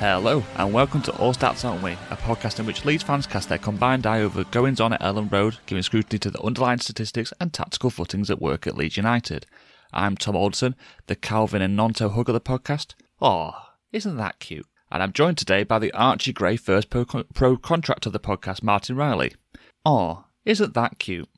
Hello, and welcome to All Stats Aren't We, a podcast in which Leeds fans cast their combined eye over goings on at Elland Road, giving scrutiny to the underlying statistics and tactical footings at work at Leeds United. I'm Tom Alderson, the Kalvin and Gnonto hug of the podcast. Aw, isn't that cute? And I'm joined today by the Archie Gray first pro, pro contract of the podcast, Martin Riley. Aw, isn't that cute?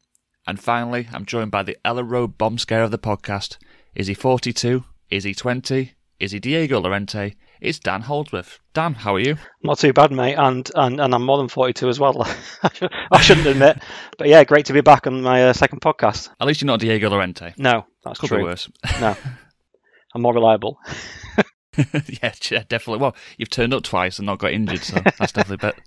And finally, I'm joined by the Elland Road bomb scare of the podcast. Is he 42? Is he 20? Is he Diego Llorente? It's Dan Holdsworth. Dan, how are you? Not too bad, mate, and and, and I'm more than 42 as well. I shouldn't admit, but yeah, great to be back on my uh, second podcast. At least you're not Diego Llorente. No, that's Could true. be worse. No, I'm more reliable. yeah, yeah, definitely. Well, you've turned up twice and not got injured, so that's definitely bet.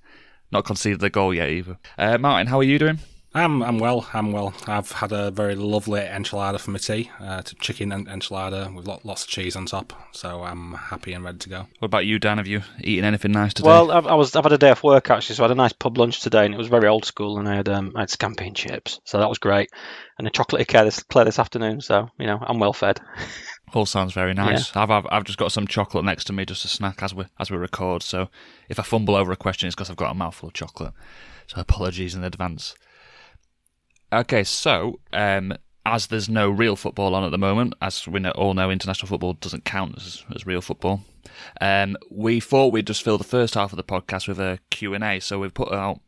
Not conceded the goal yet either. Uh, Martin, how are you doing? I'm I'm well. I'm well. I've had a very lovely enchilada for my tea, uh, to chicken en- enchilada with lo- lots of cheese on top. So I'm happy and ready to go. What about you, Dan? Have you eaten anything nice today? Well, I, I was I've had a day off work actually, so I had a nice pub lunch today, and it was very old school, and I had um, I had scampi and chips, so that was great, and a chocolate eclair this, eclair this afternoon. So you know I'm well fed. all sounds very nice. I've, I've I've just got some chocolate next to me, just a snack as we as we record. So if I fumble over a question, it's because I've got a mouthful of chocolate. So apologies in advance. Okay, so um, as there's no real football on at the moment, as we know, all know, international football doesn't count as, as real football. Um, we thought we'd just fill the first half of the podcast with a Q&A, so we've put out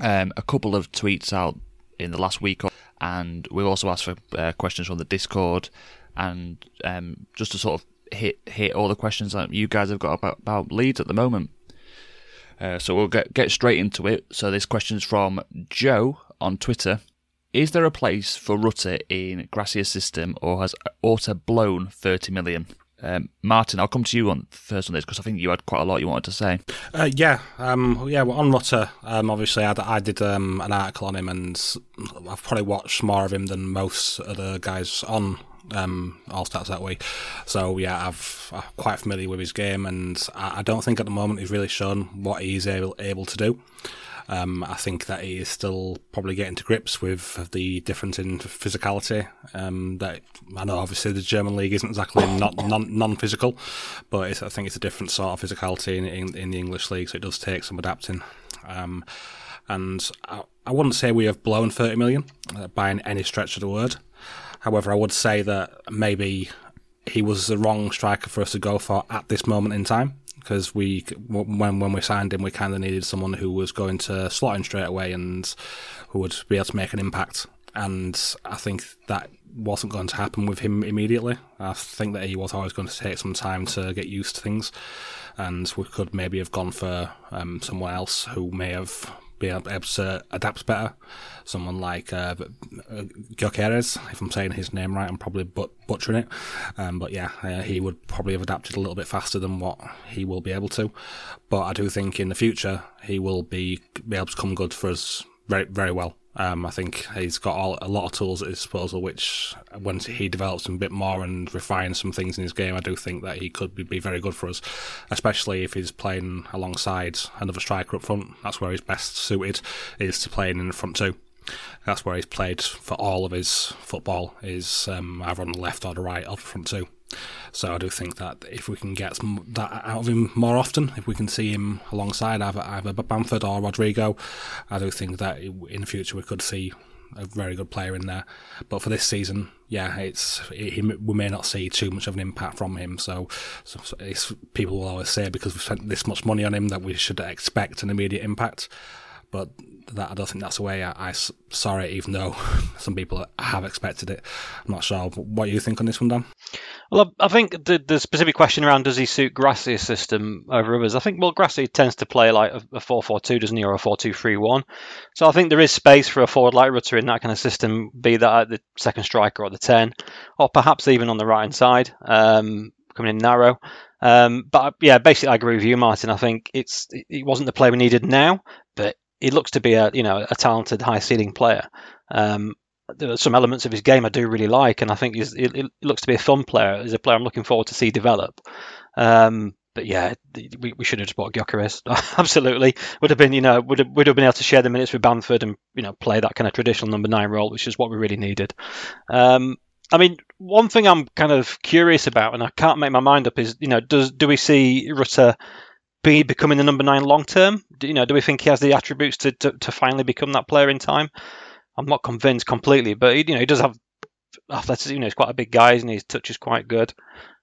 um, a couple of tweets out in the last week, and we've also asked for uh, questions from the Discord, and um, just to sort of hit hit all the questions that you guys have got about, about Leeds at the moment. Uh, so we'll get get straight into it. So this question's from Joe on Twitter. Is there a place for Rutter in Gracia's system, or has Orta blown 30 million? Um, Martin, I'll come to you on first on this because I think you had quite a lot you wanted to say. Uh, yeah, um, yeah. Well, on Rutter, um, obviously, I, I did um, an article on him, and I've probably watched more of him than most of the guys on um, All Stats that way. So yeah, I've, I'm quite familiar with his game, and I, I don't think at the moment he's really shown what he's able able to do. Um, I think that he is still probably getting to grips with the difference in physicality. Um, that I know, obviously, the German league isn't exactly not non physical, but I think it's a different sort of physicality in, in, in the English league, so it does take some adapting. Um, and I, I wouldn't say we have blown 30 million uh, by any stretch of the word. However, I would say that maybe he was the wrong striker for us to go for at this moment in time because we when when we signed him, we kind of needed someone who was going to slot in straight away and who would be able to make an impact. And I think that wasn't going to happen with him immediately. I think that he was always going to take some time to get used to things, and we could maybe have gone for um, someone else who may have been able to adapt better. Someone like uh, Gyökeres, if I'm saying his name right, I'm probably but- butchering it. Um, but yeah, uh, he would probably have adapted a little bit faster than what he will be able to. But I do think in the future he will be be able to come good for us very very well. Um, I think he's got all, a lot of tools at his disposal, which when he develops a bit more and refines some things in his game, I do think that he could be, be very good for us, especially if he's playing alongside another striker up front. That's where he's best suited, is to playing in the front two. That's where he's played for all of his football, is um, either on the left or the right of the front two. So I do think that if we can get some, that out of him more often, if we can see him alongside either, either Bamford or Rodrigo, I do think that in the future we could see a very good player in there. But for this season, yeah, it's he, we may not see too much of an impact from him. So, so, so people will always say because we've spent this much money on him that we should expect an immediate impact. But that I don't think that's the way I, I saw it, even though some people have expected it. I'm not sure. What you think on this one, Dan? Well, I think the, the specific question around does he suit Gracia's system over others? I think well, Grassia tends to play like a, 4-4-2, doesn't he, or a 4-2-3-1. So I think there is space for a forward like Rutter in that kind of system, be that at the second striker or the 10, or perhaps even on the right hand side, um, coming in narrow. Um, but yeah, basically, I agree with you, Martin. I think it's it wasn't the play we needed now, but he looks to be a you know a talented, high ceiling player. Um, there are some elements of his game I do really like, and I think he's, he, he looks to be a fun player. He's a player I'm looking forward to see develop. Um, but yeah, we, we should have just bought Gyökeres. Absolutely, would have been you know would have, would have been able to share the minutes with Bamford and you know play that kind of traditional number nine role, which is what we really needed. Um, I mean, one thing I'm kind of curious about, and I can't make my mind up, is you know, does do we see Rutter be becoming the number nine long term? You know, do we think he has the attributes to, to, to finally become that player in time? I'm not convinced completely, but you know, he does have athleticism. You know, he's quite a big guy, and his touch is quite good.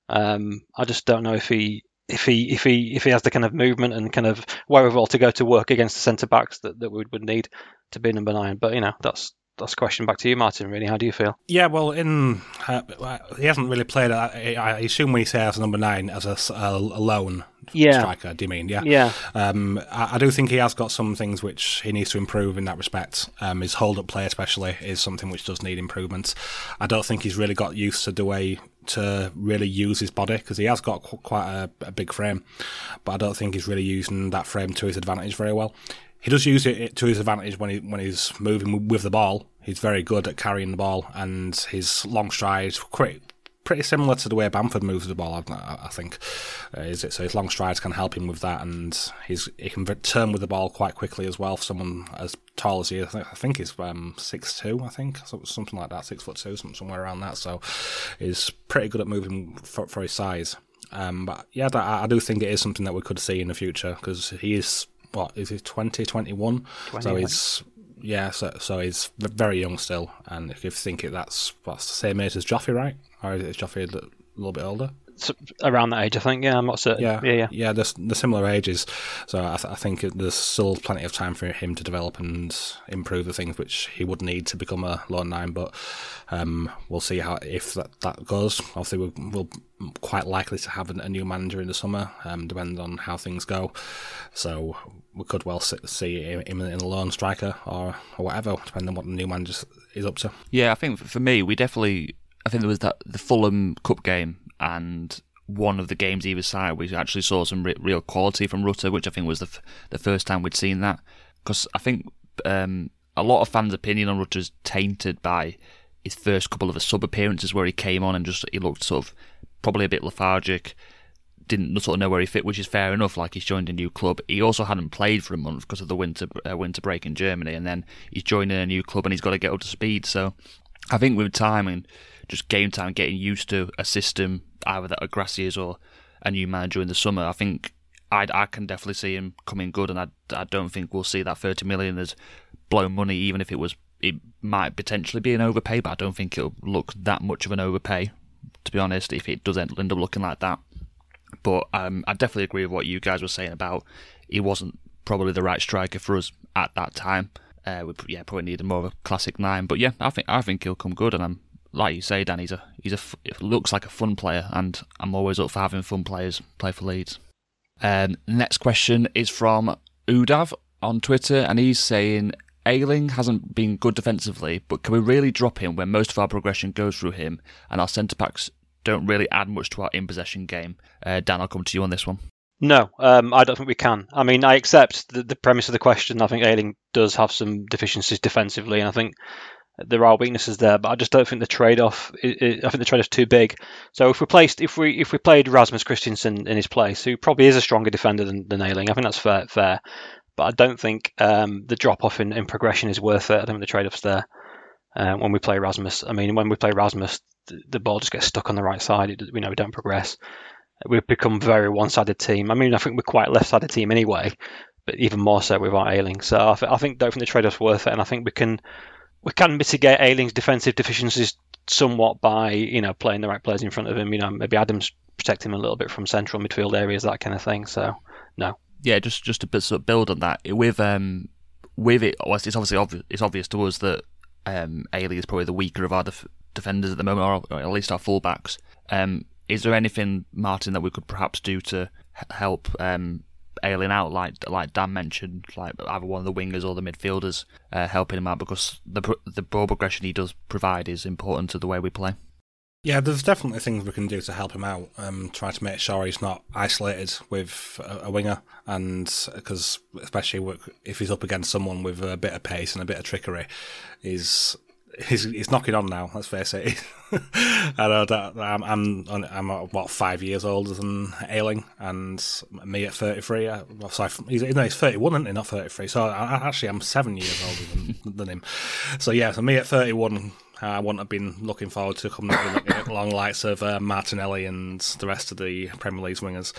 Um, I just don't know if he if he if he if he has the kind of movement and kind of wherewithal to go to work against the centre backs that, that we would need to be number nine. But you know, that's that's a question back to you, Martin. Really, how do you feel? Yeah, well, in uh, he hasn't really played. I, I assume when you say as number nine, as a, a, lone yeah. striker, do you mean? Yeah, yeah. Um, I, I, do think he has got some things which he needs to improve in that respect. Um, his hold up play, especially, is something which does need improvement. I don't think he's really got used to the way to really use his body because he has got qu- quite a, a big frame, but I don't think he's really using that frame to his advantage very well he does use it to his advantage when he when he's moving with the ball. He's very good at carrying the ball, and his long strides pretty, pretty similar to the way Bamford moves the ball. I, I think uh, is it so his long strides can help him with that, and he's he can turn with the ball quite quickly as well. For someone as tall as he is, I think he's um, six two, I think something like that, six foot two, somewhere around that. So he's pretty good at moving for, for his size. Um, but yeah, I, I do think it is something that we could see in the future because he is what is he 20, 21? So he's yeah, so so he's very young still, and if you think it, that's what's the same age as Joffy, right? Or is Joffy a little bit older? around that age, I think. Yeah, I'm not certain. Yeah, yeah, yeah. yeah the, the similar ages, so I, th- I, think there's still plenty of time for him to develop and improve the things which he would need to become a lone nine. But um, we'll see how if that, that goes. Obviously, we're, we'll quite likely to have a, new manager in the summer, um, depending on how things go. So we could well see him in a lone striker or, or whatever, depending on what the new manager is up to. Yeah, I think for me, we definitely. I think there was that the Fulham Cup game and one of the games either side, we actually saw some re- real quality from Rutter, which I think was the f- the first time we'd seen that. Because I think um, a lot of fans' opinion on Rutter's tainted by his first couple of the sub appearances where he came on and just he looked sort of probably a bit lethargic, didn't sort of know where he fit, which is fair enough. Like he's joined a new club. He also hadn't played for a month because of the winter uh, winter break in Germany, and then he's joining a new club and he's got to get up to speed. So I think with time and just game time, getting used to a system, either that Gracia's or a new manager in the summer, I think I I can definitely see him coming good, and I, I don't think we'll see that 30 million as blown money, even if it was it might potentially be an overpay, but I don't think it'll look that much of an overpay, to be honest, if it doesn't end up looking like that. But um, I definitely agree with what you guys were saying about he wasn't probably the right striker for us at that time. Uh, we yeah probably needed more of a classic nine, but yeah, I think I think he'll come good, and I'm like you say, Dan, he's a he's a looks like a fun player, and I'm always up for having fun players play for Leeds. Um, next question is from Udav on Twitter, and he's saying Ayling hasn't been good defensively, but can we really drop him when most of our progression goes through him, and our centre backs don't really add much to our in possession game? Uh, Dan, I'll come to you on this one. No, um, I don't think we can. I mean, I accept the, the premise of the question. I think Ayling does have some deficiencies defensively, and I think there are weaknesses there, but I just don't think the trade-off. I think the trade-off's too big. So if we placed, if we if we played Rasmus Kristensen in his place, who probably is a stronger defender than, than Ayling, I think that's fair. Fair, but I don't think um, the drop-off in, in progression is worth it. I don't think the trade-off's there. Uh, when we play Rasmus, I mean, when we play Rasmus, the, the ball just gets stuck on the right side. It, we know we don't progress. We've become very one-sided team. I mean, I think we're quite a left-sided team anyway, but even more so without Ayling. So I, th- I think don't think the trade-off's worth it, and I think we can we can mitigate Ayling's defensive deficiencies somewhat by you know playing the right players in front of him. You know, maybe Adams protect him a little bit from central midfield areas, that kind of thing. So no. Yeah, just just to sort of build on that with um with it, it's obviously obvious, it's obvious to us that um, Ailey is probably the weaker of our def- defenders at the moment, or at least our fullbacks. Um, is there anything, Martin, that we could perhaps do to help um, Ayling out, like like Dan mentioned, like either one of the wingers or the midfielders uh, helping him out because the the ball progression he does provide is important to the way we play. Yeah, there's definitely things we can do to help him out. Um, try to make sure he's not isolated with a, a winger, and because especially if he's up against someone with a bit of pace and a bit of trickery, he's he's, he's knocking on now. Let's face it. I know that I'm I'm I'm what five years older than Ayling, and me at 33. Uh, well, sorry, he's, no, he's 31, isn't he? Not 33. So I, actually, I'm seven years older than, than him. So yeah, so me at 31. I wouldn't have been looking forward to coming along lights of uh, Martinelli and the rest of the Premier League wingers.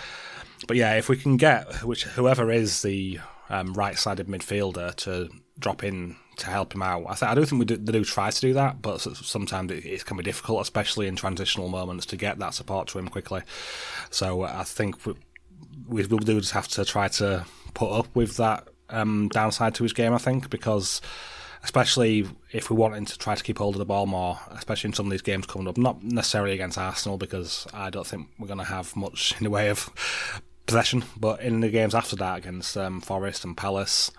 But yeah, if we can get which whoever is the um, right-sided midfielder to drop in to help him out. I, th- I do think we do, they do try to do that, but sometimes it, it, can be difficult, especially in transitional moments, to get that support to him quickly. So I think we, we will do just have to try to put up with that um, downside to his game. I think because especially if we want him to try to keep hold of the ball more, especially in some of these games coming up. Not necessarily against Arsenal because I don't think we're going to have much in the way of possession, but in the games after that against um, Forest and Palace,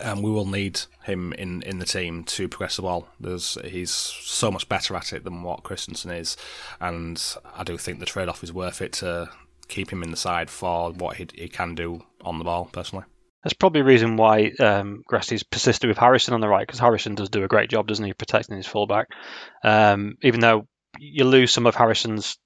um, we will need him in, in the team to progress the ball. There's, he's so much better at it than what Kristensen is, and I do think the trade off is worth it to keep him in the side for what he, he can do on the ball, personally. That's probably a reason why um, persisted with Harrison on the right because Harrison does do a great job, doesn't he, protecting his fullback. Um, even though you lose some of Harrison's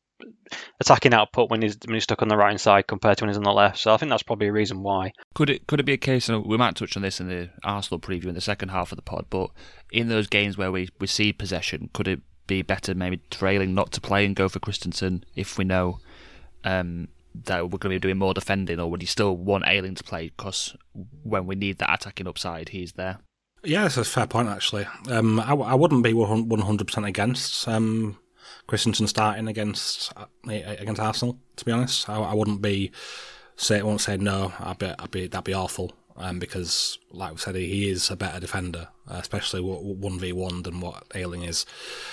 attacking output when he's when he's stuck on the right hand side compared to when he's on the left. So I think that's probably a reason why. Could it could it be a case? And we might touch on this in the Arsenal preview in the second half of the pod. But in those games where we we see possession, could it be better maybe trailing not to play and go for Kristensen if we know um, that we're going to be doing more defending, or would you still want Ayling to play because when we need that attacking upside, he's there? Yeah, that's a fair point actually. Um, I, I wouldn't be one hundred percent against. Um, Kristensen starting against uh, against Arsenal. To be honest, I, I wouldn't be say I won't say no. I'd be, I'd be that'd be awful. Um, because, like we said, he is a better defender, especially one v one than what Ayling is.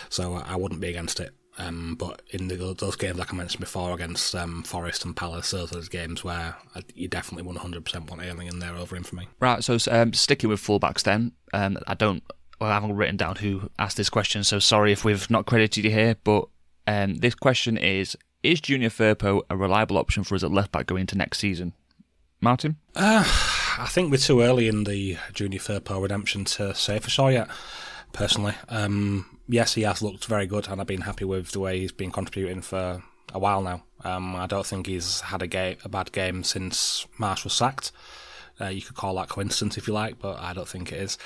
So I wouldn't be against it. Um, but in the, those games, like I mentioned before, against um, Forest and Palace, those are games where you definitely 100% want Ayling in there over him for me. Right, so um, sticking with fullbacks then, um, I don't well, I haven't written down who asked this question, so sorry if we've not credited you here. But um, this question is: Is Junior Firpo a reliable option for us at left back going into next season? Martin, uh, I think we're too early in the Junior Firpo redemption to say for sure yet. Personally, um, yes, he has looked very good, and I've been happy with the way he's been contributing for a while now. Um, I don't think he's had a, game, a bad game since Marsch was sacked. Uh, you could call that coincidence if you like, but I don't think it is.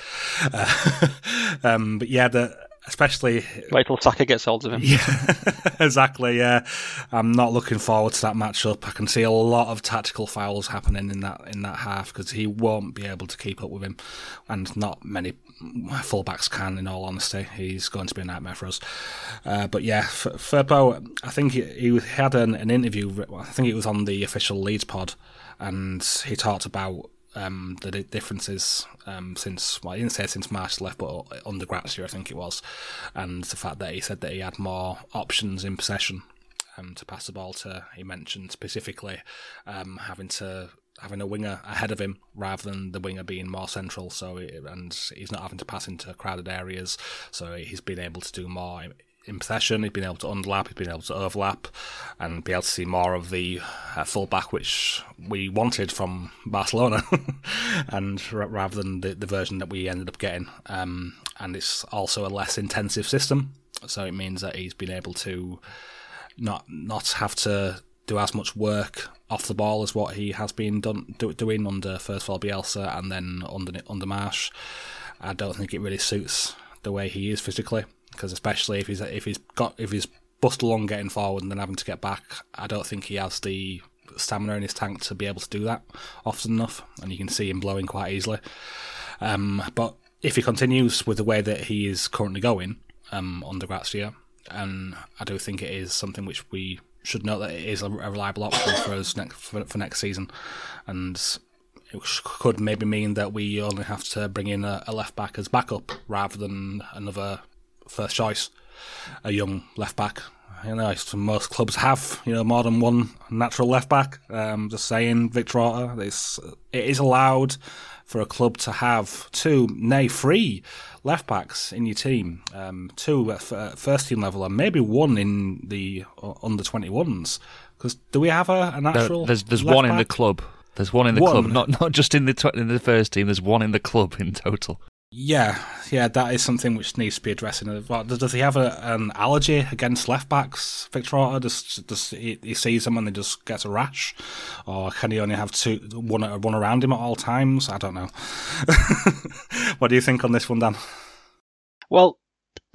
Uh, um, but yeah, the especially wait till Saka gets hold of him. Yeah, exactly. Yeah, I'm not looking forward to that matchup. I can see a lot of tactical fouls happening in that in that half because he won't be able to keep up with him, and not many fullbacks can. In all honesty, he's going to be a nightmare for us. Uh, but yeah, Firpo, I think he, he had an, an interview. I think it was on the official Leeds pod, and he talked about um, the differences um, since well, I didn't say since Marsch left, but under Gracia, I think it was, and the fact that he said that he had more options in possession um, to pass the ball to. He mentioned specifically um, having to having a winger ahead of him rather than the winger being more central. So and he's not having to pass into crowded areas, so he's been able to do more in possession. He's been able to underlap, he's been able to overlap, and be able to see more of the uh, fullback which we wanted from Barcelona, and r- rather than the, the version that we ended up getting. Um, and it's also a less intensive system, so it means that he's been able to not not have to do as much work off the ball as what he has been done, do, doing under first of all Bielsa and then under under Marsch. I don't think it really suits the way he is physically because especially if he's if he's got if he's bust along getting forward and then having to get back, I don't think he has the stamina in his tank to be able to do that often enough, and you can see him blowing quite easily. Um, but if he continues with the way that he is currently going um, under Gracia, and I do think it is something which we should note that it is a, reliable option for us next for, for next season, and it could maybe mean that we only have to bring in a, a left back as backup rather than another first choice, a young left back. You know, most clubs have you know more than one natural left back. Um, just saying, Victor Orta, it's it is allowed for a club to have two, nay, three left backs in your team, um, two at f- first team level, and maybe one in the uh, under 21s. Because do we have a, a natural? there's there's one back? in the club. There's one in the one. club, not not just in the tw- in the first team. There's one in the club in total. Yeah, yeah, that is something which needs to be addressed. Does he have a, an allergy against left backs, Victor Orta? Does, does he, he sees them and he just gets a rash, or can he only have two one one around him at all times? I don't know. what do you think on this one, Dan? Well,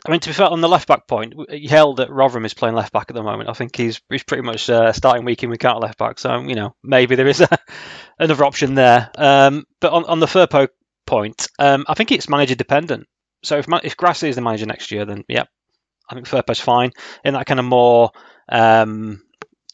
I mean, to be fair, on the left back point, you held that Rotherham is playing left back at the moment. I think he's he's pretty much uh, starting week in week out left back. So you know maybe there is a, another option there. Um, but on on the Firpo point, um, I think it's manager dependent. So if if Gracia is the manager next year, then yeah, I think Firpo's fine in that kind of more um,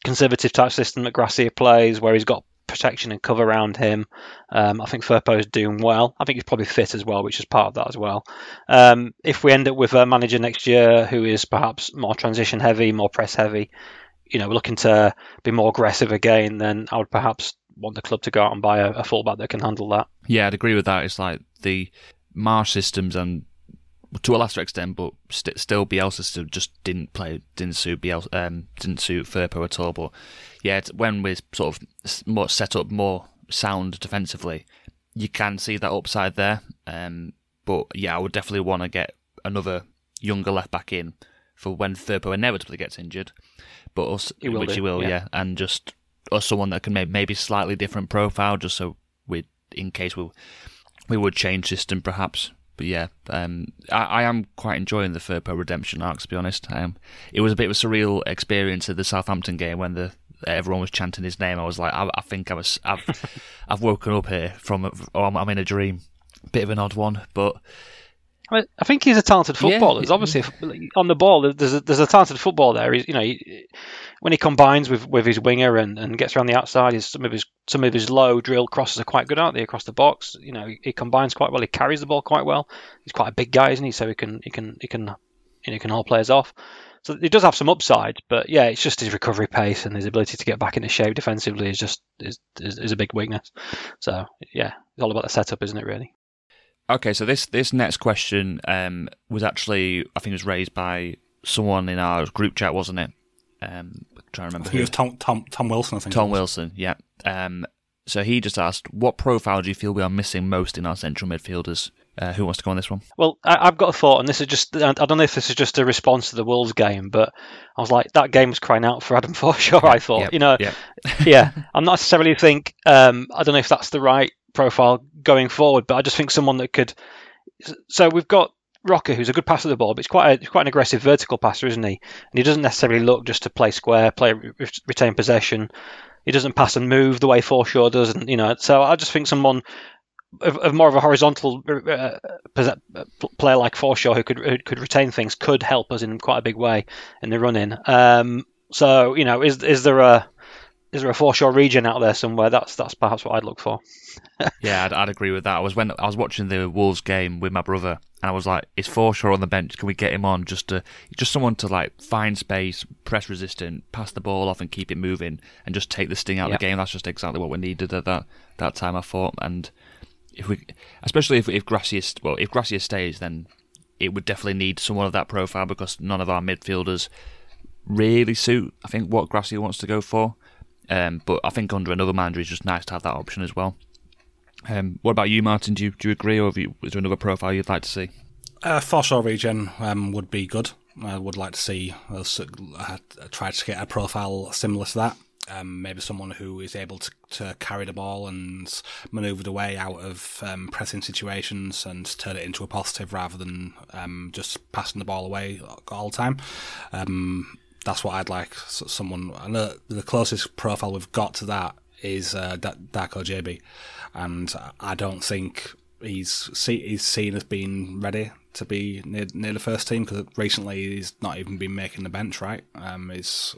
conservative type system that Gracia plays, where he's got protection and cover around him. Um, I think Firpo is doing well. I think he's probably fit as well, which is part of that as well. Um, if we end up with a manager next year who is perhaps more transition heavy, more press heavy, you know, looking to be more aggressive again, then I would perhaps want the club to go out and buy a, a fullback that can handle that. Yeah, I'd agree with that. It's like the Marsch systems and to a lesser extent, but st- still Bielsa system just didn't play, didn't suit Bielsa, um, didn't suit Firpo at all. But yeah, when we're sort of more set up more sound defensively, you can see that upside there. Um, but yeah, I would definitely want to get another younger left back in for when Firpo inevitably gets injured. But us, he which do, he will, yeah. yeah. and just or someone that can maybe maybe slightly different profile, just so we, in case we we would change system perhaps. But yeah, um, I, I, am quite enjoying the Firpo redemption arc. To be honest, um, it was a bit of a surreal experience at the Southampton game when the everyone was chanting his name. I was like, I, I think I was, I've, I've woken up here from, or I'm, I'm in a dream. Bit of an odd one, but I think he's a talented footballer. Yeah, obviously on the ball. There's a, there's a talented football there. He's, you know, he, when he combines with, with his winger and, and gets around the outside, his, some of his some of his low drill crosses are quite good, aren't they? Across the box, you know, he, he combines quite well. He carries the ball quite well. He's quite a big guy, isn't he? So he can he can he can you know, he can hold players off. So he does have some upside, but yeah, it's just his recovery pace and his ability to get back into shape defensively is just is, is, is a big weakness. So yeah, it's all about the setup, isn't it? Really. Okay, so this this next question um, was actually I think it was raised by someone in our group chat, wasn't it? Um, I'm trying to remember. It was Tom, Tom Tom Wilson, I think. Tom Wilson, yeah. Um, so he just asked, what profile do you feel we are missing most in our central midfielders? Uh, who wants to go on this one? Well, I, have got a thought, and this is just, I don't know if this is just a response to the Wolves game, but I was like, that game was crying out for Adam Forshaw, I thought. Yep, you know, yep. yeah, I'm not necessarily think, um, I don't know if that's the right profile going forward. But I just think someone that could. So we've got Roca, who's a good passer of the ball, but he's quite a, quite an aggressive vertical passer, isn't he? And he doesn't necessarily look just to play square, play retain possession. He doesn't pass and move the way Forshaw does, and you know. So I just think someone of, of more of a horizontal uh, player like Forshaw, who could who could retain things, could help us in quite a big way in the run in. Um, so you know, is is there a is there a Forshaw regen out there somewhere? That's that's perhaps what I'd look for. yeah, I'd, I'd, agree with that. I was when I was watching the Wolves game with my brother, and I was like, "Is Forshaw on the bench? Can we get him on just to just someone to like find space, press resistant, pass the ball off, and keep it moving, and just take the sting out yep. of the game?" That's just exactly what we needed at that that time. I thought, and if we, especially if if Gracia, well, if Gracia stays, then it would definitely need someone of that profile because none of our midfielders really suit. I think what Gracia wants to go for. Um, but I think under another manager, it's just nice to have that option as well. Um, what about you, Martin? Do you, do you agree, or you, is there another profile you'd like to see? Uh, Forshaw regen um, would be good. I would like to see us uh, try to get a profile similar to that. Um, maybe someone who is able to, to carry the ball and manoeuvre the way out of um, pressing situations and turn it into a positive rather than um, just passing the ball away all the time. That's what I'd like. Someone, I know the closest profile we've got to that is uh, Darko Gyabi, and I don't think he's see, he's seen as being ready to be near, near the first team because recently he's not even been making the bench. Right, um, is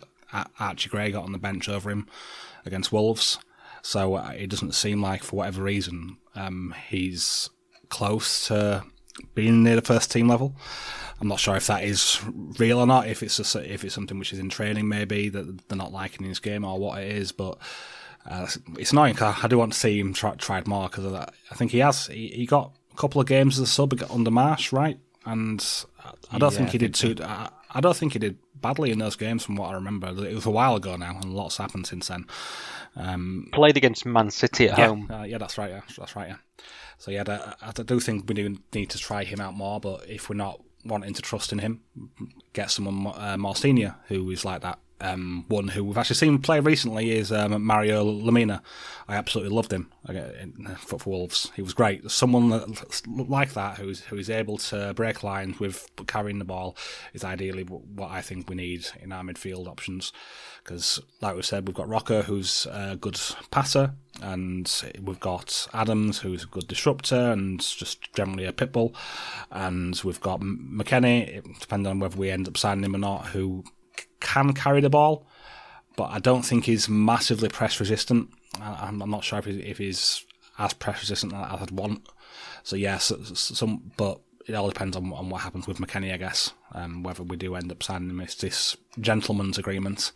Archie Gray got on the bench over him against Wolves, so uh, it doesn't seem like for whatever reason um, he's close to being near the first team level. I'm not sure if that is real or not. If it's just, if it's something which is in training, maybe that they're not liking in his game or what it is. But uh, it's annoying because I do want to see him try, tried more because of that. I think he has. He, he, got a couple of games as a sub under Marsch, right? And I don't yeah, think he did too. I, I, don't think he did badly in those games, from what I remember. It was a while ago now, and lots happened since then. Um, Played against Man City at yeah, home. Uh, yeah, that's right. Yeah, that's right. Yeah. So yeah, I, do think we do need to try him out more. But if we're not wanting to trust in him, get someone uh, more senior who is like that. Um, one who we've actually seen play recently is um, Mario Lemina. I absolutely loved him uh, for, for Wolves. He was great. Someone like that who's who is able to break lines with carrying the ball is ideally what I think we need in our midfield options. Because, like we said, we've got Roca, who's a good passer, and we've got Adams, who's a good disruptor and just generally a pitbull, and we've got McKennie, depending on whether we end up signing him or not, who can carry the ball, but I don't think he's massively press resistant. I'm, not sure if, he's as press resistant as I'd want. So yes, some, but it all depends on, on what happens with McKennie, I guess. Um, whether we do end up signing him, it's this gentleman's agreement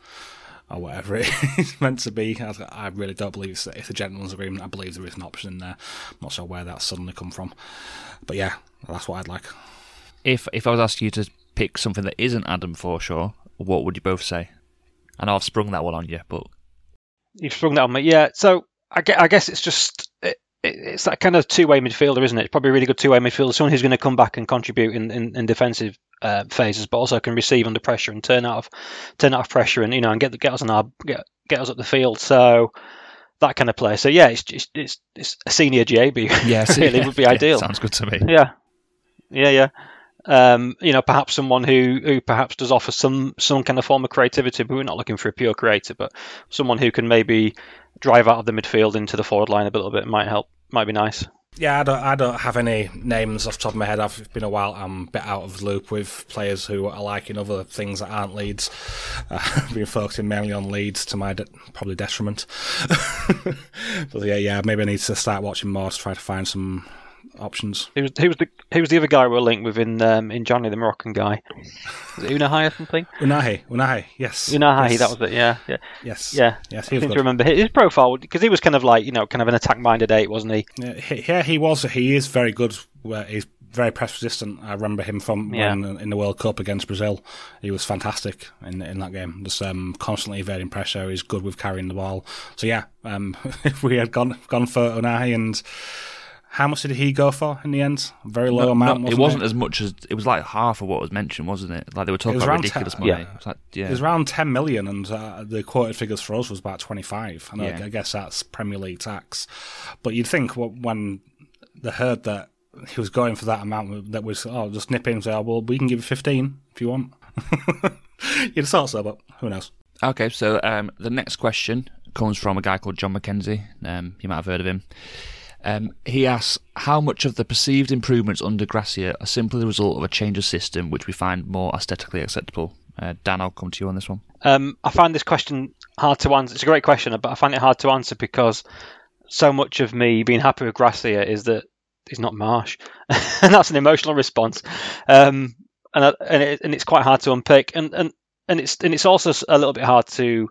or whatever it is meant to be. I, I really don't believe it's, it's, a gentleman's agreement. I believe there is an option in there. I'm not sure where that suddenly come from, but yeah, that's what I'd like. If if I was asking you to pick something that isn't Adam Forshaw, what would you both say? I know I've sprung that one on you, but you've sprung that on me. Yeah. So I guess it's just it, it's that kind of two-way midfielder, isn't it? It's probably a really good two-way midfielder. Someone who's going to come back and contribute in, in, in defensive uh, phases, but also can receive under pressure and turn out of turn out of pressure and you know and get get us on our get get us up the field. So that kind of player. So yeah, it's just, it's, it's a senior Gyabi. Yes, really yeah, would be yeah, ideal. Sounds good to me. Yeah, yeah, yeah um, you know, perhaps someone who, who perhaps does offer some some kind of form of creativity, but we're not looking for a pure creator, but someone who can maybe drive out of the midfield into the forward line a little bit might help, might be nice. Yeah, I don't, I don't have any names off the top of my head. I've been a while. I'm a bit out of loop with players who are liking other things that aren't Leeds. Uh, I've been focusing mainly on Leeds to my de- probably detriment. but yeah, yeah, maybe I need to start watching more to try to find some options. He was he was the he was the other guy we were linked with in um, in Johnny the Moroccan guy. Was it or something? Ounahi, Ounahi, yes. Ounahi, yes. that was it. Yeah, yeah. Yes, yeah, yes. He I seem to remember his profile because he was kind of like you know kind of an attack-minded eight, wasn't he? Yeah, he, yeah, he was. He is very good. He's very press resistant. I remember him from yeah. when, in the World Cup against Brazil. He was fantastic in in that game. Just um, constantly evading pressure. He's good with carrying the ball. So yeah, um, if we had gone gone for Ounahi and how much did he go for in the end? Very low no, amount. No, wasn't it wasn't it? as much as it was like half of what was mentioned, wasn't it? Like they were talking about ridiculous ten, money. Yeah. It was, like, yeah. it was around ten million, and uh, the quoted figures for us was about twenty-five. And yeah. I, I guess that's Premier League tax. But you'd think when they heard that he was going for that amount, that was oh, just nip in and say, oh, well, we can give you fifteen if you want. You'd have thought so, but who knows? Okay, so um, the next question comes from a guy called John McKenzie. Um, you might have heard of him. Um, he asks how much of the perceived improvements under Gracia are simply the result of a change of system which we find more aesthetically acceptable. Uh, Dan, I'll come to you on this one. Um, I find this question hard to answer. It's a great question, but I find it hard to answer because so much of me being happy with Gracia is that he's not Marsch, and that's an emotional response. Um, and I, and, it, and it's quite hard to unpick, and and and it's and it's also a little bit hard to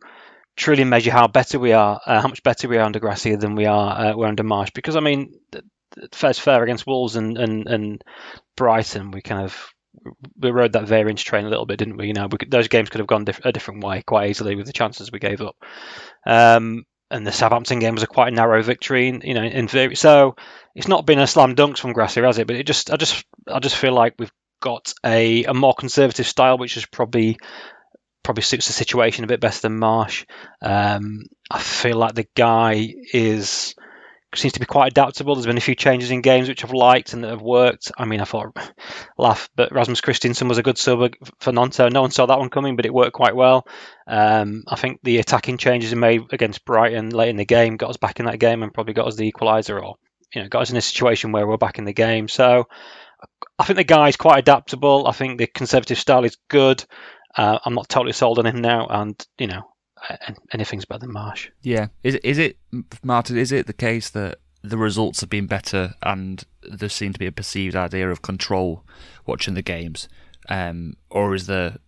truly measure how better we are, uh, how much better we are under Gracia than we are uh, we're under Marsch. Because I mean, fair's fair against Wolves and, and, and Brighton, we kind of we rode that variance train a little bit, didn't we? You know, we could, those games could have gone diff- a different way quite easily with the chances we gave up. Um, and the Southampton game was a quite narrow victory, in, you know, in theory. So it's not been a slam dunks from Gracia, has it? But it just, I just, I just feel like we've got a, a more conservative style, which is probably probably suits the situation a bit better than Marsch. Um, I feel like the guy is seems to be quite adaptable. There's been a few changes in games which I've liked and that have worked. I mean, I thought laugh, but Rasmus Kristensen was a good sub for Gnonto. No one saw that one coming, but it worked quite well. Um, I think the attacking changes he made against Brighton late in the game got us back in that game and probably got us the equaliser or you know got us in a situation where we're back in the game. So I think the guy's quite adaptable. I think the conservative style is good. Uh, I'm not totally sold on him now, and you know anything's better than Marsch. Yeah, is is it Martin? Is it the case that the results have been better, and there seemed to be a perceived idea of control watching the games, um, or is the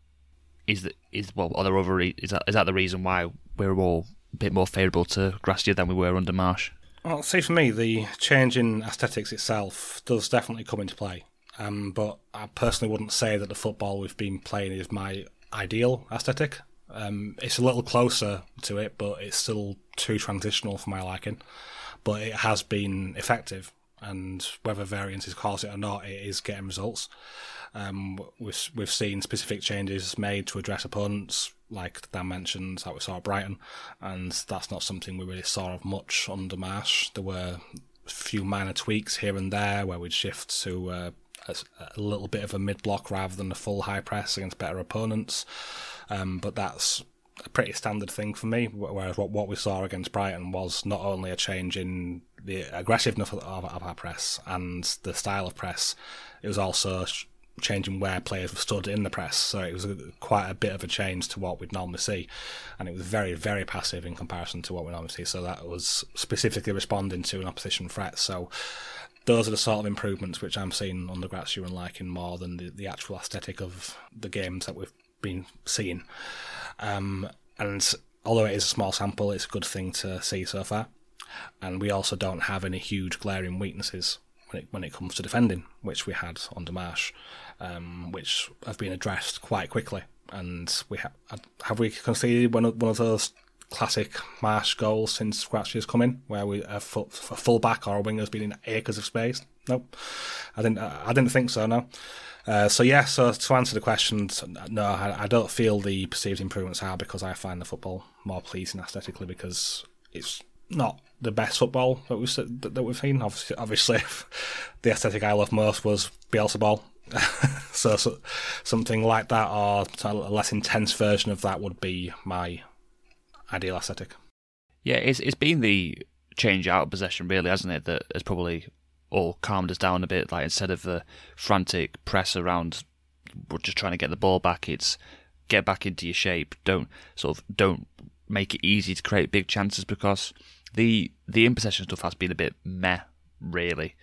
is the is well are there other is that is that the reason why we're all a bit more favourable to Gracia than we were under Marsch? Well, see, for me, the change in aesthetics itself does definitely come into play. Um, but I personally wouldn't say that the football we've been playing is my ideal aesthetic. Um, it's a little closer to it, but it's still too transitional for my liking. But it has been effective, and whether variances cause it or not, it is getting results. Um, we've we've seen specific changes made to address opponents, like Dan mentioned, that we saw at Brighton, and that's not something we really saw of much under Marsch. There were a few minor tweaks here and there where we'd shift to uh, a, a, little bit of a mid block rather than a full high press against better opponents. Um, but that's a pretty standard thing for me. Whereas what, what we saw against Brighton was not only a change in the aggressiveness of, of our press and the style of press, it was also changing where players were stood in the press. So it was a, quite a bit of a change to what we'd normally see, and it was very, very passive in comparison to what we normally see. So that was specifically responding to an opposition threat. So those are the sort of improvements which I'm seeing under Gracia and liking more than the, the actual aesthetic of the games that we've been seeing. Um, and although it is a small sample, it's a good thing to see so far. And we also don't have any huge glaring weaknesses when it, when it comes to defending, which we had on Marsch, um, which have been addressed quite quickly. And we ha- have we conceded one of, one of those classic Marsch goals since Gracia's come in, where we a, full, a full back or a winger's been in acres of space. Nope, I didn't. I didn't think so. No. Uh, so yeah. So to answer the questions, no, I, I, don't feel the perceived improvements are because I find the football more pleasing aesthetically because it's not the best football that we've that we've seen. Obviously, obviously the aesthetic I love most was Bielsa ball. so, so, something like that or a less intense version of that would be my ideal aesthetic. Yeah, it's it's been the change out of possession really, hasn't it? That has probably all calmed us down a bit. Like instead of the frantic press around, we're just trying to get the ball back. It's get back into your shape. Don't sort of don't make it easy to create big chances because the the in possession stuff has been a bit meh, really.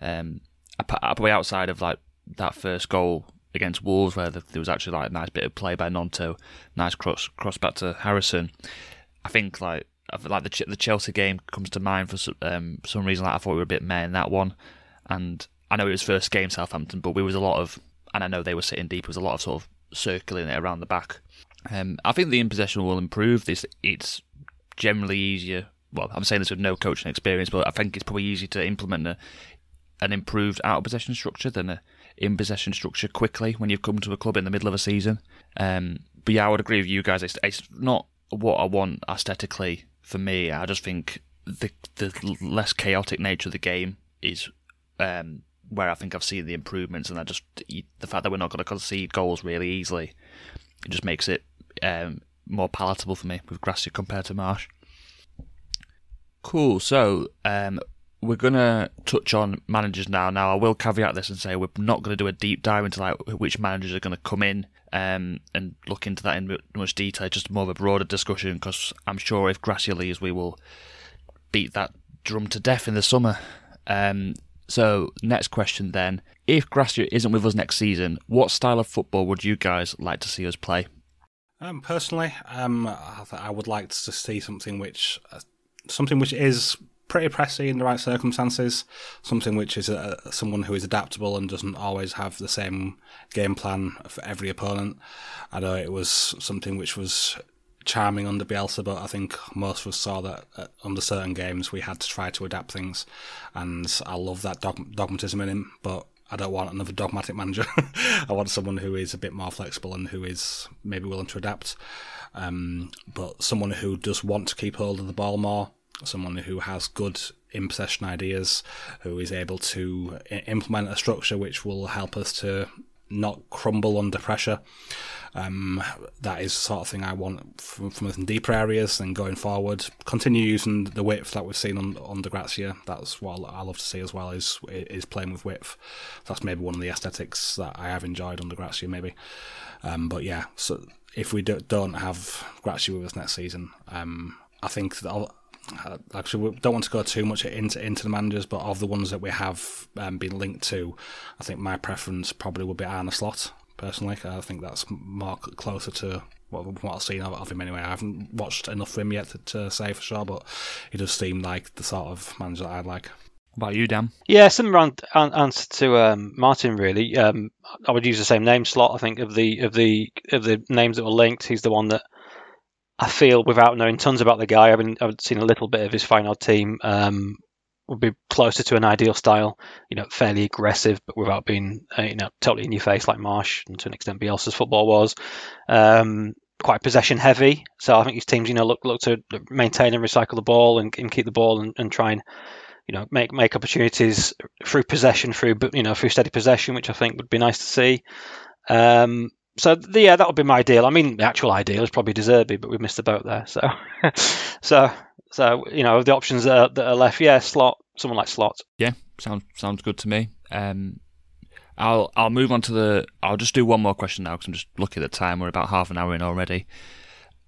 Um, probably outside of like that first goal against Wolves, where there was actually like a nice bit of play by Gnonto, nice cross cross back to Harrison. I think like like the the Chelsea game comes to mind for um, some reason. Like I thought we were a bit meh in that one, and I know it was first game Southampton, but we was a lot of, and I know they were sitting deep. It was a lot of sort of circling it around the back. Um, I think the in possession will improve. This it's generally easier. Well, I'm saying this with no coaching experience, but I think it's probably easier to implement a, an improved out of possession structure than a in possession structure quickly when you've come to a club in the middle of a season. Um, but yeah, I would agree with you guys. It's, it's not what I want aesthetically for me. I just think the the less chaotic nature of the game is um, where I think I've seen the improvements, and I just the fact that we're not going to concede goals really easily, it just makes it um, more palatable for me with Gracia compared to Marsch. Cool. So um, we're gonna touch on managers now. Now I will caveat this and say we're not going to do a deep dive into like which managers are going to come in um, and look into that in much detail. Just more of a broader discussion because I'm sure if Gracia leaves, we will beat that drum to death in the summer. Um, so next question then: If Gracia isn't with us next season, what style of football would you guys like to see us play? Um, personally, um, I would like to see something which, uh, something which is pretty pressy in the right circumstances. Something which is a, someone who is adaptable and doesn't always have the same game plan for every opponent. I know it was something which was charming under Bielsa, but I think most of us saw that uh, under certain games we had to try to adapt things, and I love that dog- dogmatism in him. But I don't want another dogmatic manager. I want someone who is a bit more flexible and who is maybe willing to adapt. Um, but someone who does want to keep hold of the ball more someone who has good in possession ideas, who is able to implement a structure which will help us to not crumble under pressure. Um, that is the sort of thing I want from, from deeper areas and going forward. Continue using the width that we've seen on, on under Gracia. That's what I love to see as well is is playing with width. That's maybe one of the aesthetics that I have enjoyed on under Gracia, maybe. Um, but yeah, so if we do, not have Gracia with us next season, um, I think that I'll, uh, actually we don't want to go too much into into the managers, but of the ones that we have um, been linked to, I think my preference probably would be Arne Slot personally. I think that's more closer to what, what I've seen of, him anyway. I haven't watched enough of him yet to, to say for sure, but he does seem like the sort of manager that I'd like. About you, Dan? Yeah, similar answer to um, Martin. Really, um, I would use the same name slot. I think of the of the of the names that were linked, he's the one that I feel, without knowing tons about the guy, I've, been, I've seen a little bit of his Feyenoord team. Um, would be closer to an ideal style, you know, fairly aggressive, but without being, uh, you know, totally in your face like Marsch and to an extent Bielsa's football was. Um, quite possession heavy, so I think his teams, you know, look look to maintain and recycle the ball and, and keep the ball and, and try and, you know, make make opportunities through possession, through you know, through steady possession, which I think would be nice to see. Um, so yeah, that would be my ideal. I mean, the actual ideal is probably De Zerbi, but we missed the boat there. So, so so you know the options that are, that are left, yeah, Slot, someone like Slot. Yeah, sounds sounds good to me. Um, I'll I'll move on to the. I'll just do one more question now because I'm just looking at the time. We're about half an hour in already.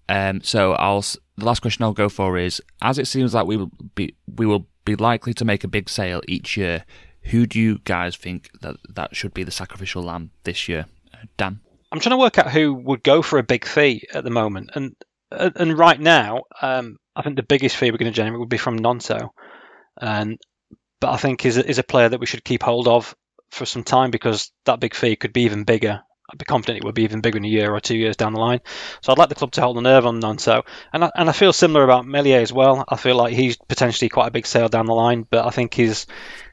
Um, so I'll the last question I'll go for is: as it seems like we will be we will be likely to make a big sale each year. Who do you guys think that that should be the sacrificial lamb this year, Dan? I'm trying to work out who would go for a big fee at the moment, and and right now, um, I think the biggest fee we're going to generate would be from Gnonto, and but I think is is a player that we should keep hold of for some time because that big fee could be even bigger. I'd be confident it would be even bigger in a year or two years down the line. So I'd like the club to hold the nerve on Gnonto, and I, and I feel similar about Meslier as well. I feel like he's potentially quite a big sale down the line, but I think he's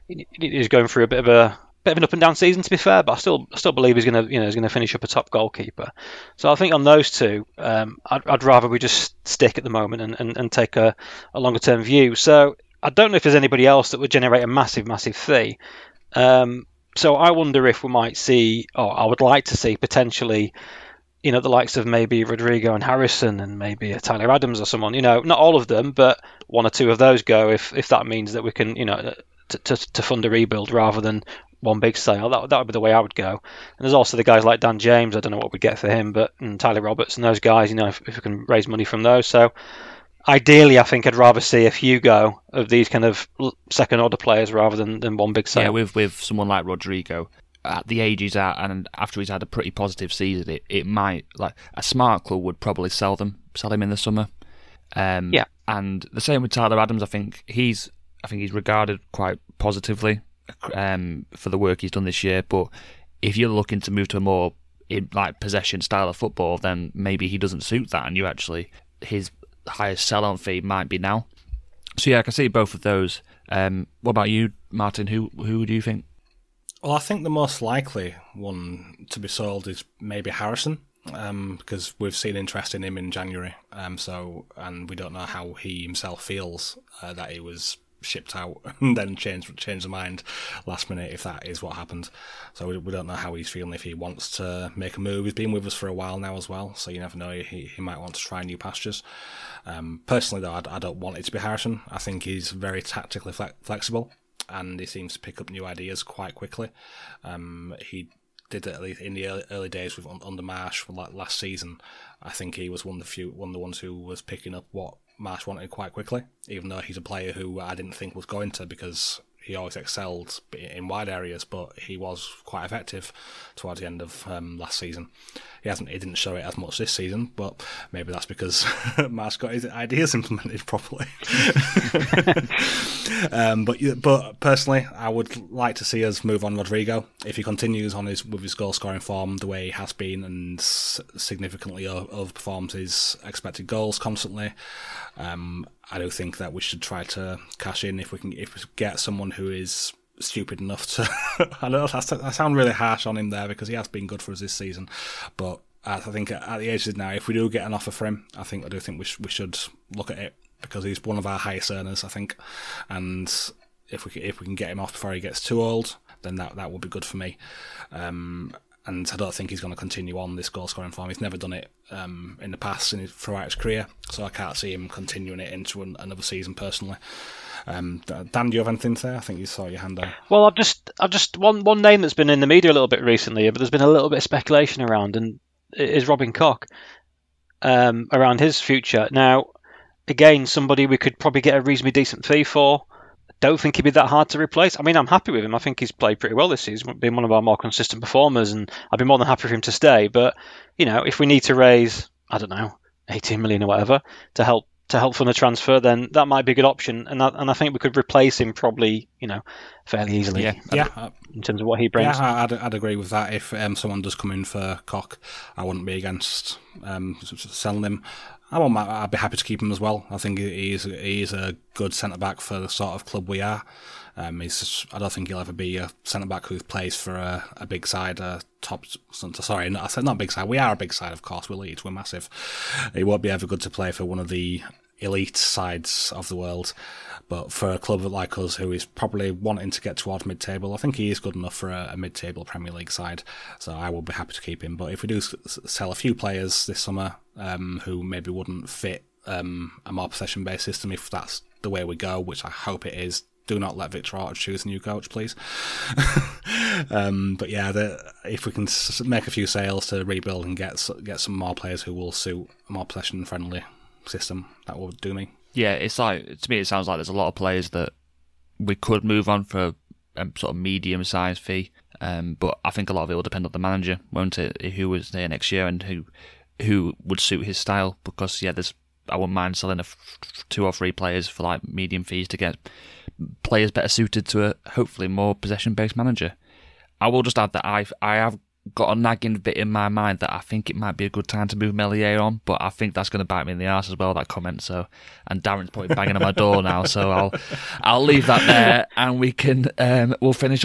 he's going through a bit of a bit of an up and down season to be fair, but I still I still believe he's going to you know he's going to finish up a top goalkeeper. So I think on those two, um, I'd, I'd, rather we just stick at the moment and, and, and take a, a longer term view. So I don't know if there's anybody else that would generate a massive massive fee. Um, so I wonder if we might see, or I would like to see potentially. You know the likes of maybe Rodrigo and Harrison and maybe Tyler Adams or someone. You know, not all of them, but one or two of those go. If if that means that we can, you know, to, to, to, fund a rebuild rather than one big sale. That that would be the way I would go. And there's also the guys like Dan James. I don't know what we'd get for him, but and Tyler Roberts and those guys. You know, if, if we can raise money from those. So ideally, I think I'd rather see a few go of these kind of second order players rather than, than one big sale. Yeah, with with someone like Rodrigo. At the age he's at, and after he's had a pretty positive season, it, it might like a smart club would probably sell them, sell him in the summer. Um, yeah, and the same with Tyler Adams. I think he's, I think he's regarded quite positively um, for the work he's done this year. But if you're looking to move to a more in, like possession style of football, then maybe he doesn't suit that, and you actually his highest sell-on fee might be now. So yeah, I can see both of those. Um, what about you, Martin? Who who do you think? Well, I think the most likely one to be sold is maybe Harrison, um, because we've seen interest in him in January. Um, so and we don't know how he himself feels uh, that he was shipped out and then changed changed the mind last minute if that is what happened. So we, we don't know how he's feeling if he wants to make a move. He's been with us for a while now as well, so you never know. He he might want to try new pastures. Um, personally, though, I, I, don't want it to be Harrison. I think he's very tactically fle- flexible and he seems to pick up new ideas quite quickly. Um, he did it at least in the early, early days with under Marsch last season. I think he was one of the few one of the ones who was picking up what Marsch wanted quite quickly, even though he's a player who I didn't think was going to because he always excelled in wide areas, but he was quite effective towards the end of um, last season. He hasn't, he didn't show it as much this season, but maybe that's because Marsch got his ideas implemented properly. um, but but personally, I would like to see us move on Rodrigo if he continues on his with his goal scoring form the way he has been and significantly overperforms his expected goals constantly. Um, I do think that we should try to cash in if we can if we get someone who is stupid enough to. I know I sound really harsh on him there because he has been good for us this season, but I think at the age of now, if we do get an offer for him, I think I do think we sh- we should look at it because he's one of our highest earners, I think, and if we if we can get him off before he gets too old, then that that would be good for me. Um, and I don't think he's going to continue on this goal scoring form. He's never done it um, in the past in his, throughout his career, so I can't see him continuing it into an, another season personally. Um, Dan, do you have anything to say? I think you saw your hand there. Well, I've just, I've just one one name that's been in the media a little bit recently, but there's been a little bit of speculation around, and is Robin Koch um, around his future. Now, again, somebody we could probably get a reasonably decent fee for don't think he'd be that hard to replace. I mean, I'm happy with him. I think he's played pretty well this season, been one of our more consistent performers, and I'd be more than happy for him to stay. But you know, if we need to raise, I don't know, 18 million or whatever to help to help fund a transfer, then that might be a good option. And I, and I think we could replace him probably, you know, fairly easily. Yeah, yeah. In terms of what he brings. Yeah, I'd, I'd agree with that. If um, someone does come in for Koch, I wouldn't be against um, selling him. I won't, I'd be happy to keep him as well. I think he's he's a good centre back for the sort of club we are. Um, he's I don't think he'll ever be a centre back who plays for a, a big side, a top. Sorry, I said not big side. We are a big side, of course. We're Leeds. We're massive. He won't be ever good to play for one of the elite sides of the world. But for a club like us, who is probably wanting to get towards mid-table, I think he is good enough for a, a mid-table Premier League side. So I will be happy to keep him. But if we do sell a few players this summer um, who maybe wouldn't fit um, a more possession-based system, if that's the way we go, which I hope it is, do not let Victor Orta choose a new coach, please. um, but yeah, the, if we can make a few sales to rebuild and get get some more players who will suit a more possession-friendly system, that would do me yeah, it's like to me, it sounds like there's a lot of players that we could move on for a sort of medium sized fee. Um, but I think a lot of it will depend on the manager, won't it? Who was there next year and who who would suit his style? Because yeah, there's I wouldn't mind selling a f- two or three players for like medium fees to get players better suited to a hopefully more possession based manager. I will just add that I I have got a nagging bit in my mind that I think it might be a good time to move Meslier on, but I think that's going to bite me in the ass as well. That comment. So, and Darren's probably banging on my door now, so I'll I'll leave that there, and we can um, we'll finish.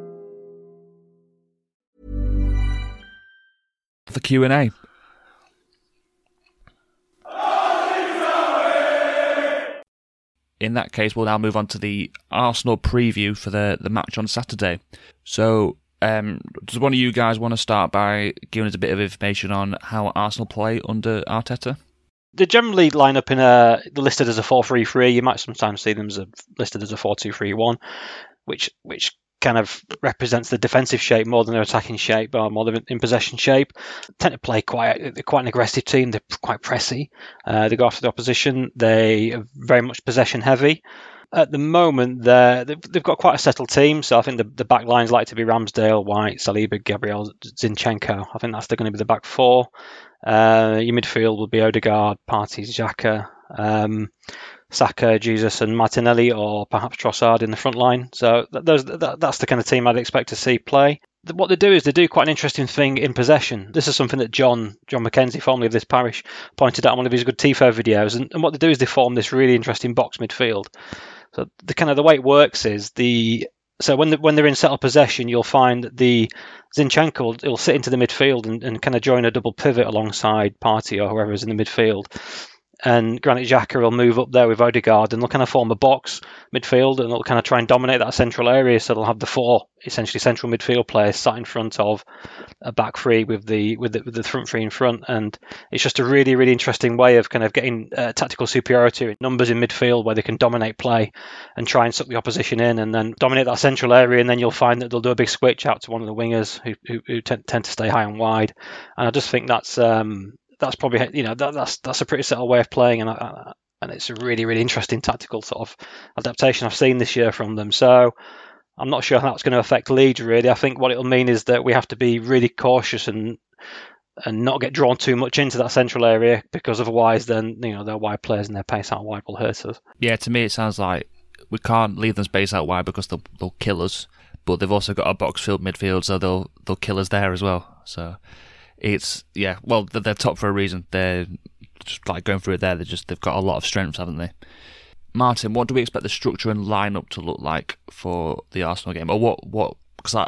The Q&A. In that case, we'll now move on to the Arsenal preview for the, the match on Saturday. So, um, does one of you guys want to start by giving us a bit of information on how Arsenal play under Arteta? They generally line up in a listed as a four-three-three. You might sometimes see them as a, listed as a four-two-three-one, which which kind of represents the defensive shape more than their attacking shape or more than in possession shape. They tend to play quite they're quite an aggressive team. They're quite pressy. Uh, they go after the opposition. They are very much possession heavy at the moment they're, they've, got quite a settled team. So I think the, the back lines like to be Ramsdale, White, Saliba, Gabriel, Zinchenko. I think that's going to be the back four. Uh, your midfield will be Odegaard, Partey, Xhaka, um, Saka, Jesus, and Martinelli, or perhaps Trossard in the front line. So those, that, that's the kind of team I'd expect to see play. What they do is they do quite an interesting thing in possession. This is something that John John Mackenzie, formerly of this parish, pointed out on one of his good TIFO videos. And, and what they do is they form this really interesting box midfield. So the kind of the way it works is the so when the, when they're in settled possession, you'll find that the Zinchenko will, will sit into the midfield and, and kind of join a double pivot alongside Partey or whoever is in the midfield. And Granit Xhaka will move up there with Odegaard and they'll kind of form a box midfield and they'll kind of try and dominate that central area. So they'll have the four essentially central midfield players sat in front of a back three with the with the, with the front three in front, and it's just a really really interesting way of kind of getting uh, tactical superiority in numbers in midfield where they can dominate play and try and suck the opposition in and then dominate that central area, and then you'll find that they'll do a big switch out to one of the wingers who who, who tend, tend to stay high and wide, and I just think that's um, that's probably you know that, that's that's a pretty subtle way of playing, and I, and it's a really really interesting tactical sort of adaptation I've seen this year from them. So I'm not sure how that's going to affect Leeds really. I think what it'll mean is that we have to be really cautious and and not get drawn too much into that central area because otherwise then you know their wide players and their pace out wide will hurt us. Yeah, to me it sounds like we can't leave them space out wide because they'll they'll kill us. But they've also got a box filled midfield, so they'll they'll kill us there as well. So it's yeah, well they're, they're top for a reason. They're just like going through it there. They just they've got a lot of strengths, haven't they? Martin, what do we expect the structure and lineup to look like for the Arsenal game, or what what? Because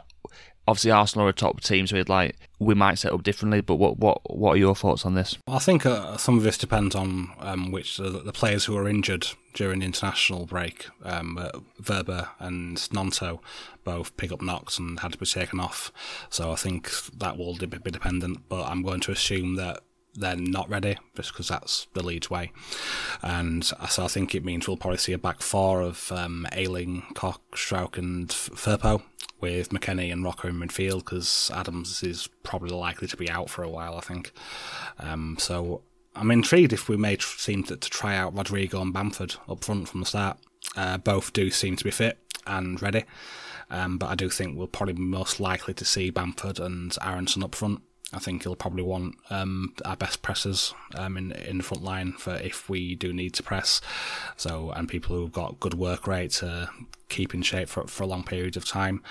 obviously Arsenal are a top team, so like we might set up differently. But what what what are your thoughts on this? I think uh, some of this depends on um, which the players who are injured during the international break, um, uh, Wöber and Gnonto, both pick up knocks and had to be taken off. So I think that will be dependent. But I'm going to assume that they're not ready just because that's the Leeds way. And so I think it means we'll probably see a back four of um, Ayling, Koch, Struijk, and Firpo with McKennie and Roca in midfield because Adams is probably likely to be out for a while, I think. Um, so I'm intrigued if we may tr- seem to, to, try out Rodrigo and Bamford up front from the start. Uh, both do seem to be fit and ready. Um, but I do think we'll probably be most likely to see Bamford and Aaronson up front. I think he'll probably want um, our best pressers um, in in the front line for if we do need to press. So and people who've got good work rate to keep in shape for for a long period of time.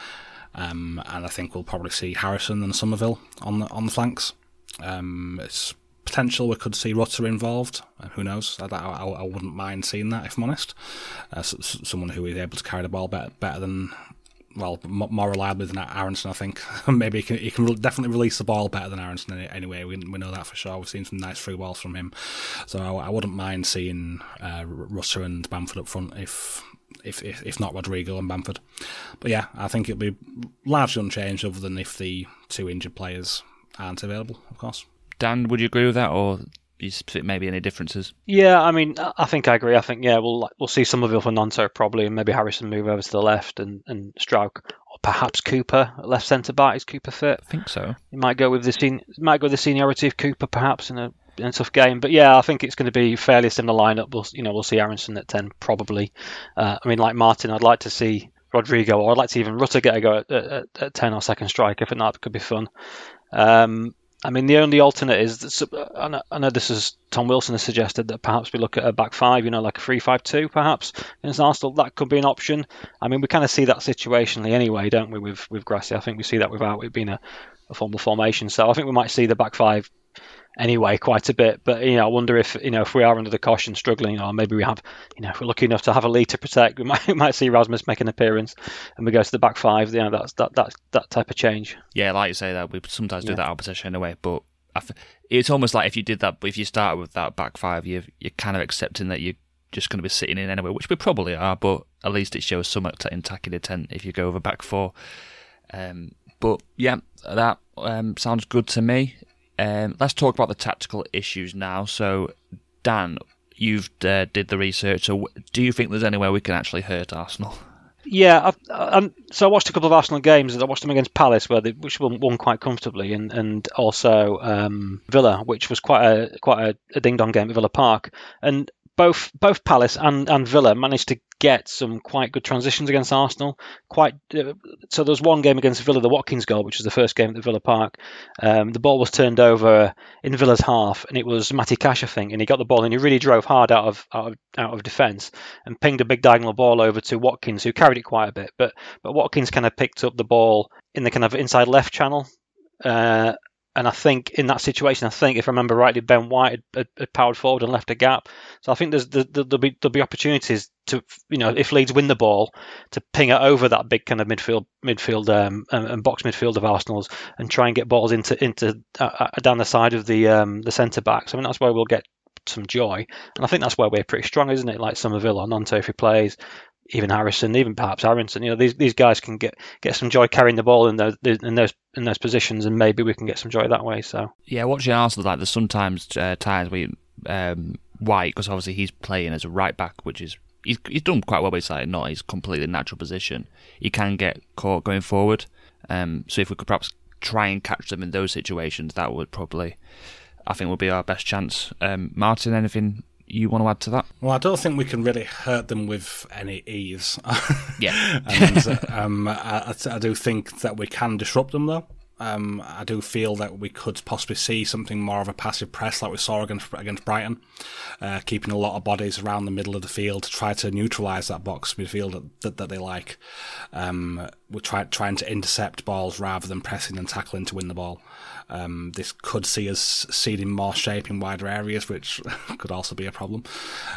Um, and I think we'll probably see Harrison and Summerville on the on the flanks. Um, it's potential we could see Rutter involved. Uh, who knows? I, I, I, wouldn't mind seeing that if I'm honest. Uh, so, someone who is able to carry the ball better, better than well, more reliably than Aaronson, I think. Maybe he can, he can definitely release the ball better than Aaronson anyway. We, we know that for sure. We've seen some nice free balls from him. So I, I wouldn't mind seeing uh, Rutter and Bamford up front if, if, if, if not Rodrigo and Bamford. But yeah, I think it'll be largely unchanged other than if the two injured players aren't available, of course. Dan, would you agree with that, or maybe any differences? Yeah, I mean, I think I agree. I think yeah, we'll we'll see some of it for Gnonto probably, and maybe Harrison move over to the left, and and Struijk or perhaps Cooper left centre back. Is Cooper fit? I think so. He might go with the sen- might go with the seniority of Cooper perhaps in a in a tough game. But yeah, I think it's going to be fairly similar lineup. We'll you know we'll see Aaronson at ten probably. Uh, I mean, like Martin, I'd like to see Rodrigo, or I'd like to even Rutter get a go at, at, at ten or second striker. If not, it could be fun. Um, I mean, the only alternate is that, I know this is Tom Wilson has suggested that perhaps we look at a back five, you know, like a three-five-two, perhaps against Arsenal. That could be an option. I mean, we kind of see that situationally anyway, don't we? With with Gracia, I think we see that without it being a, a formal formation. So I think we might see the back five anyway quite a bit. But you know, I wonder if you know if we are under the caution struggling, or maybe we have you know if we're lucky enough to have a lead to protect, we might we might see Rasmus make an appearance and we go to the back five. You know, that's that that that type of change. Yeah, like you say that we sometimes do yeah. that opposition anyway, but. It's almost like if you did that, if you start with that back five, you you're kind of accepting that you're just going to be sitting in anyway, which we probably are. But at least it shows some attacking intent if you go over back four. Um, but yeah, that um, sounds good to me. Um, let's talk about the tactical issues now. So, Dan, you've uh, did the research. So, do you think there's any way we can actually hurt Arsenal? Yeah, I've, so I watched a couple of Arsenal games. I watched them against Palace, where they, which won, won quite comfortably, and and also um, Villa, which was quite a quite a, a ding dong game at Villa Park. And both both Palace and, and Villa managed to get some quite good transitions against Arsenal. Quite uh, so. There was one game against Villa, the Watkins goal, which was the first game at the Villa Park. Um, the ball was turned over in Villa's half, and it was Matty Cash, I think, and he got the ball and he really drove hard out of out of, out of defence and pinged a big diagonal ball over to Watkins, who carried it quite a bit. But but Watkins kind of picked up the ball in the kind of inside left channel. Uh, and I think in that situation, I think if I remember rightly, Ben White had, had, powered forward and left a gap. So I think there's the, the, there'll be there'll be opportunities to you know if Leeds win the ball to ping it over that big kind of midfield midfield um, and, box midfield of Arsenal's and try and get balls into into uh, uh down the side of the um, the centre backs. I mean that's where we'll get some joy. And I think that's where we're pretty strong, isn't it? Like Summerville or Gnonto if he plays, even Harrison, even perhaps Aaronson. You know, these these guys can get get some joy carrying the ball in those in those in those positions, and maybe we can get some joy that way. So yeah, watching Arsenal like there's sometimes uh, times where um, White, because obviously he's playing as a right back, which is he's he's done quite well by side, not his completely natural position. He can get caught going forward. Um, so if we could perhaps try and catch them in those situations, that would probably, I think, would be our best chance. Um, Martin, anything you want to add to that? Well, I don't think we can really hurt them with any ease. yeah. and um, I, I, do think that we can disrupt them, though. Um, I do feel that we could possibly see something more of a passive press like we saw against against Brighton, uh, keeping a lot of bodies around the middle of the field to try to neutralise that box midfield that, that, that they like. Um, we're try, trying to intercept balls rather than pressing and tackling to win the ball. Um, this could see us ceding more shape in wider areas, which could also be a problem.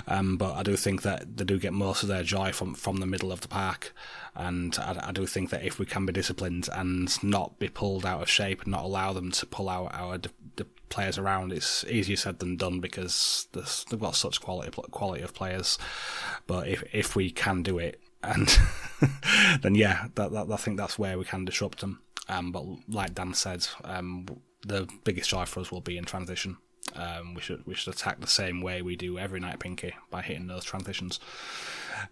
Um, but I do think that they do get most of their joy from, from the middle of the park. And I, I, do think that if we can be disciplined and not be pulled out of shape and not allow them to pull out our the, the players around, it's easier said than done because they've got such quality quality of players. But if if we can do it, and then yeah, that, that, I think that's where we can disrupt them. Um, but like Dan said, um, the biggest joy for us will be in transition. Um, we should we should attack the same way we do every night, Pinky, by hitting those transitions,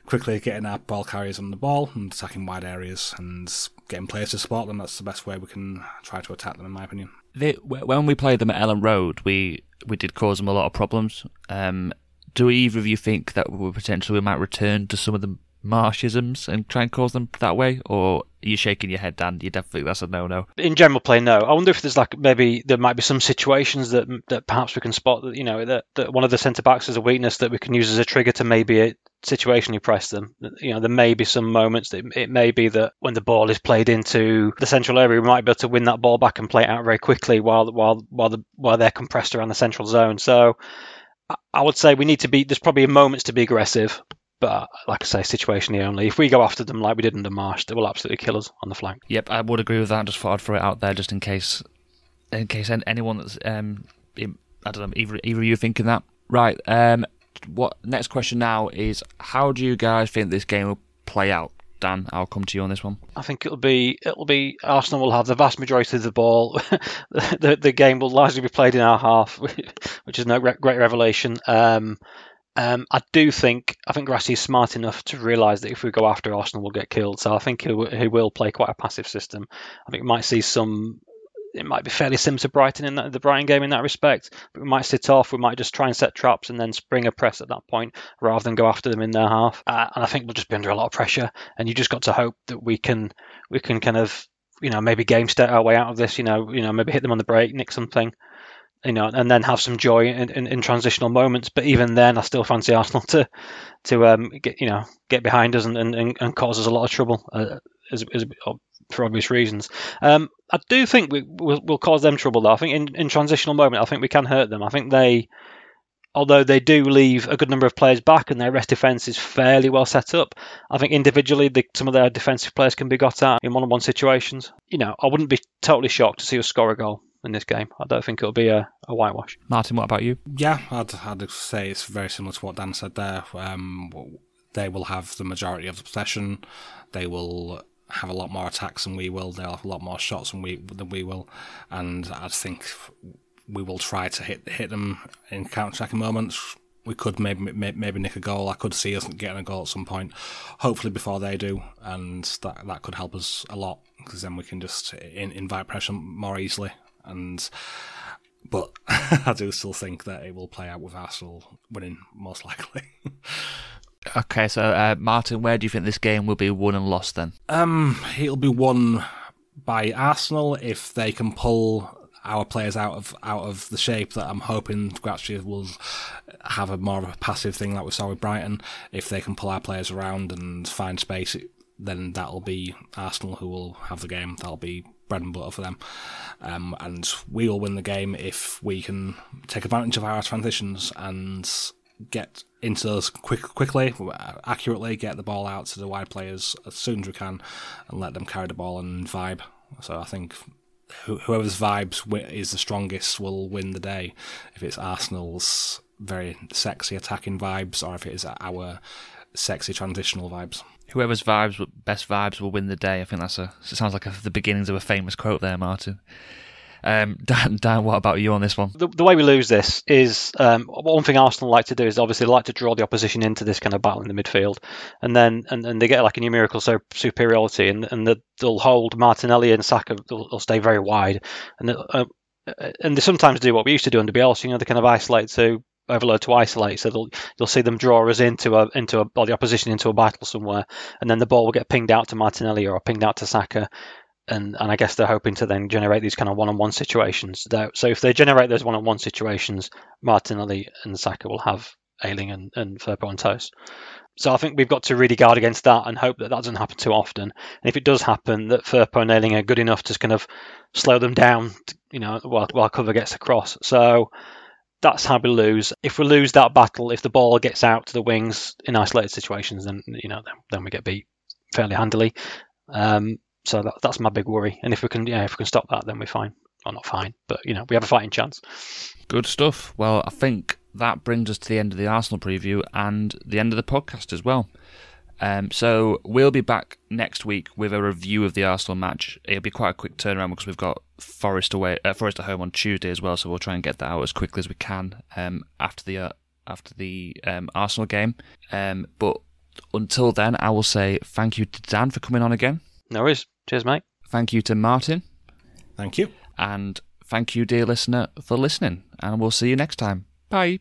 quickly getting our ball carriers on the ball and attacking wide areas and getting players to support them. That's the best way we can try to attack them, in my opinion. They, when we played them at Elland Road, we we did cause them a lot of problems. Um, do either of you think that we potentially we might return to some of the Marschisms and try and cause them that way, or are you shaking your head, Dan? You definitely that's a no-no. In general play, no. I wonder if there's like maybe there might be some situations that that perhaps we can spot that you know that, that one of the centre backs is a weakness that we can use as a trigger to maybe situationally press them. You know, there may be some moments that it may be that when the ball is played into the central area, we might be able to win that ball back and play it out very quickly while while while the while they're compressed around the central zone. So I would say we need to be. There's probably moments to be aggressive, but like I say, situationally only. If we go after them like we did under Marsch, they will absolutely kill us on the flank. Yep, I would agree with that. Just thought I'd throw it out there just in case, in case anyone that's um, I don't know, either either you thinking that. Right. Um, what next question now is how do you guys think this game will play out? Dan, I'll come to you on this one. I think it'll be it'll be Arsenal will have the vast majority of the ball. the, the game will largely be played in our half, which is no great revelation. Um, um, I do think I think Gracia is smart enough to realise that if we go after Arsenal, we'll get killed. So I think he, he will play quite a passive system. I think we might see some. It might be fairly similar to Brighton in that, the Brighton game in that respect. But we might sit off. We might just try and set traps and then spring a press at that point rather than go after them in their half. Uh, and I think we'll just be under a lot of pressure. And you just got to hope that we can we can kind of you know maybe game state our way out of this. You know you know maybe hit them on the break, nick something you know, and then have some joy in, in, in, transitional moments. But even then, I still fancy Arsenal to to um, get you know get behind us and, and, and cause us a lot of trouble, uh, as, as, for obvious reasons. Um, I do think we will we'll cause them trouble though. I think in, in transitional moment, I think we can hurt them. I think they, although they do leave a good number of players back and their rest defence is fairly well set up, I think individually the, some of their defensive players can be got at in one-on-one situations. You know, I wouldn't be totally shocked to see us score a goal in this game. I don't think it'll be a, a whitewash. Martin, what about you? Yeah, I'd, I'd say it's very similar to what Dan said there. Um, they will have the majority of the possession. They will have a lot more attacks than we will. They'll have a lot more shots than we than we will, and I think we will try to hit hit them in counter-attacking moments. We could maybe maybe nick a goal. I could see us getting a goal at some point, hopefully before they do, and that that could help us a lot because then we can just in, invite pressure more easily and but I do still think that it will play out with Arsenal winning most likely. okay, so uh, Martin, where do you think this game will be won and lost then? Um, it'll be won by Arsenal if they can pull our players out of out of the shape that I'm hoping Gracia will have a more of a passive thing like we saw with Brighton. If they can pull our players around and find space, then that'll be Arsenal who will have the game. That'll be bread and butter for them. Um, and we will win the game if we can take advantage of our transitions and get into those quick, quickly, accurately, get the ball out to the wide players as soon as we can, and let them carry the ball and vibe. So I think whoever's vibes is the strongest will win the day. If it's Arsenal's very sexy attacking vibes or if it is our sexy transitional vibes. Whoever's vibes best vibes will win the day. I think that's a. It sounds like a, the beginnings of a famous quote there, Martin. Um, Dan, Dan, what about you on this one? The, the way we lose this is um, one thing Arsenal like to do is obviously like to draw the opposition into this kind of battle in the midfield, and then and, and they get like a numerical superiority, and and the, they'll hold Martinelli and Saka. They'll, they'll stay very wide, and uh, and they sometimes do what we used to do under Bielsa. You know, they kind of isolate to overload to isolate. So they'll you'll see them draw us into a into a or the opposition into a battle somewhere, and then the ball will get pinged out to Martinelli or pinged out to Saka, and and I guess they're hoping to then generate these kind of one-on-one situations. So if they generate those one-on-one situations, Martinelli and Saka will have Ayling and and Firpo on toes. So I think we've got to really guard against that and hope that that doesn't happen too often. And if it does happen, that Firpo and Ayling are good enough to kind of slow them down, you know, while while cover gets across. So that's how we lose. If we lose that battle, if the ball gets out to the wings in isolated situations, then you know then, then we get beat fairly handily. Um, so that, that's my big worry. And if we can, yeah, if we can stop that, then we're fine. Well, not fine, but you know, we have a fighting chance. Good stuff. Well, I think that brings us to the end of the Arsenal preview and the end of the podcast as well. Um, so we'll be back next week with a review of the Arsenal match. It'll be quite a quick turnaround because we've got Forest away, uh, Forest at home on Tuesday as well. So we'll try and get that out as quickly as we can um, after the uh, after the um, Arsenal game. Um, but until then, I will say thank you to Dan for coming on again. No worries. Cheers, mate. Thank you to Martin. Thank you. And thank you, dear listener, for listening. And we'll see you next time. Bye.